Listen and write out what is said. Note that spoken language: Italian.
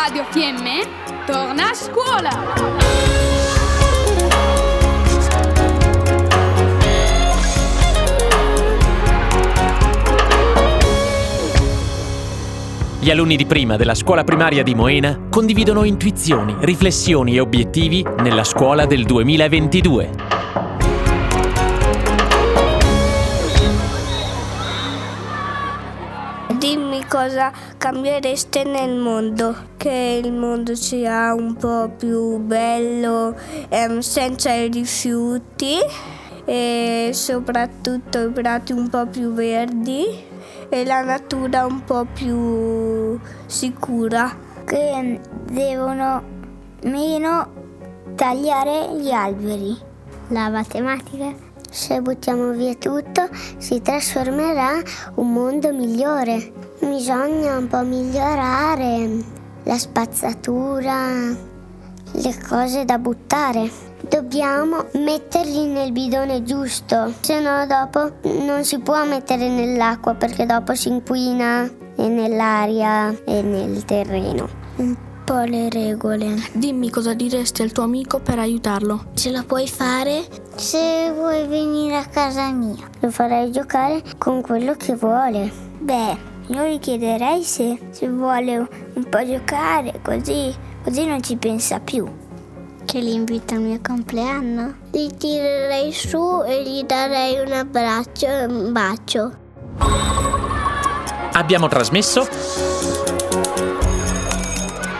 Radio Fiemme torna a scuola! Gli alunni di prima della scuola primaria di Moena condividono intuizioni, riflessioni e obiettivi nella scuola del 2022. Dimmi cosa cambiereste nel mondo, che il mondo sia un po' più bello, ehm, senza i rifiuti e soprattutto i prati un po' più verdi e la natura un po' più sicura. Che devono meno tagliare gli alberi. La matematica se buttiamo via tutto si trasformerà un mondo migliore. Bisogna un po' migliorare la spazzatura, le cose da buttare. Dobbiamo metterli nel bidone giusto, se no dopo non si può mettere nell'acqua perché dopo si inquina nell'aria e nel terreno. Po' le regole. Dimmi cosa diresti al tuo amico per aiutarlo. Ce la puoi fare? Se vuoi venire a casa mia, lo farei giocare con quello che vuole. Beh, io gli chiederei se, se vuole un po' giocare, così, così non ci pensa più. Che li invita al mio compleanno? Li tirerei su e gli darei un abbraccio e un bacio. Abbiamo trasmesso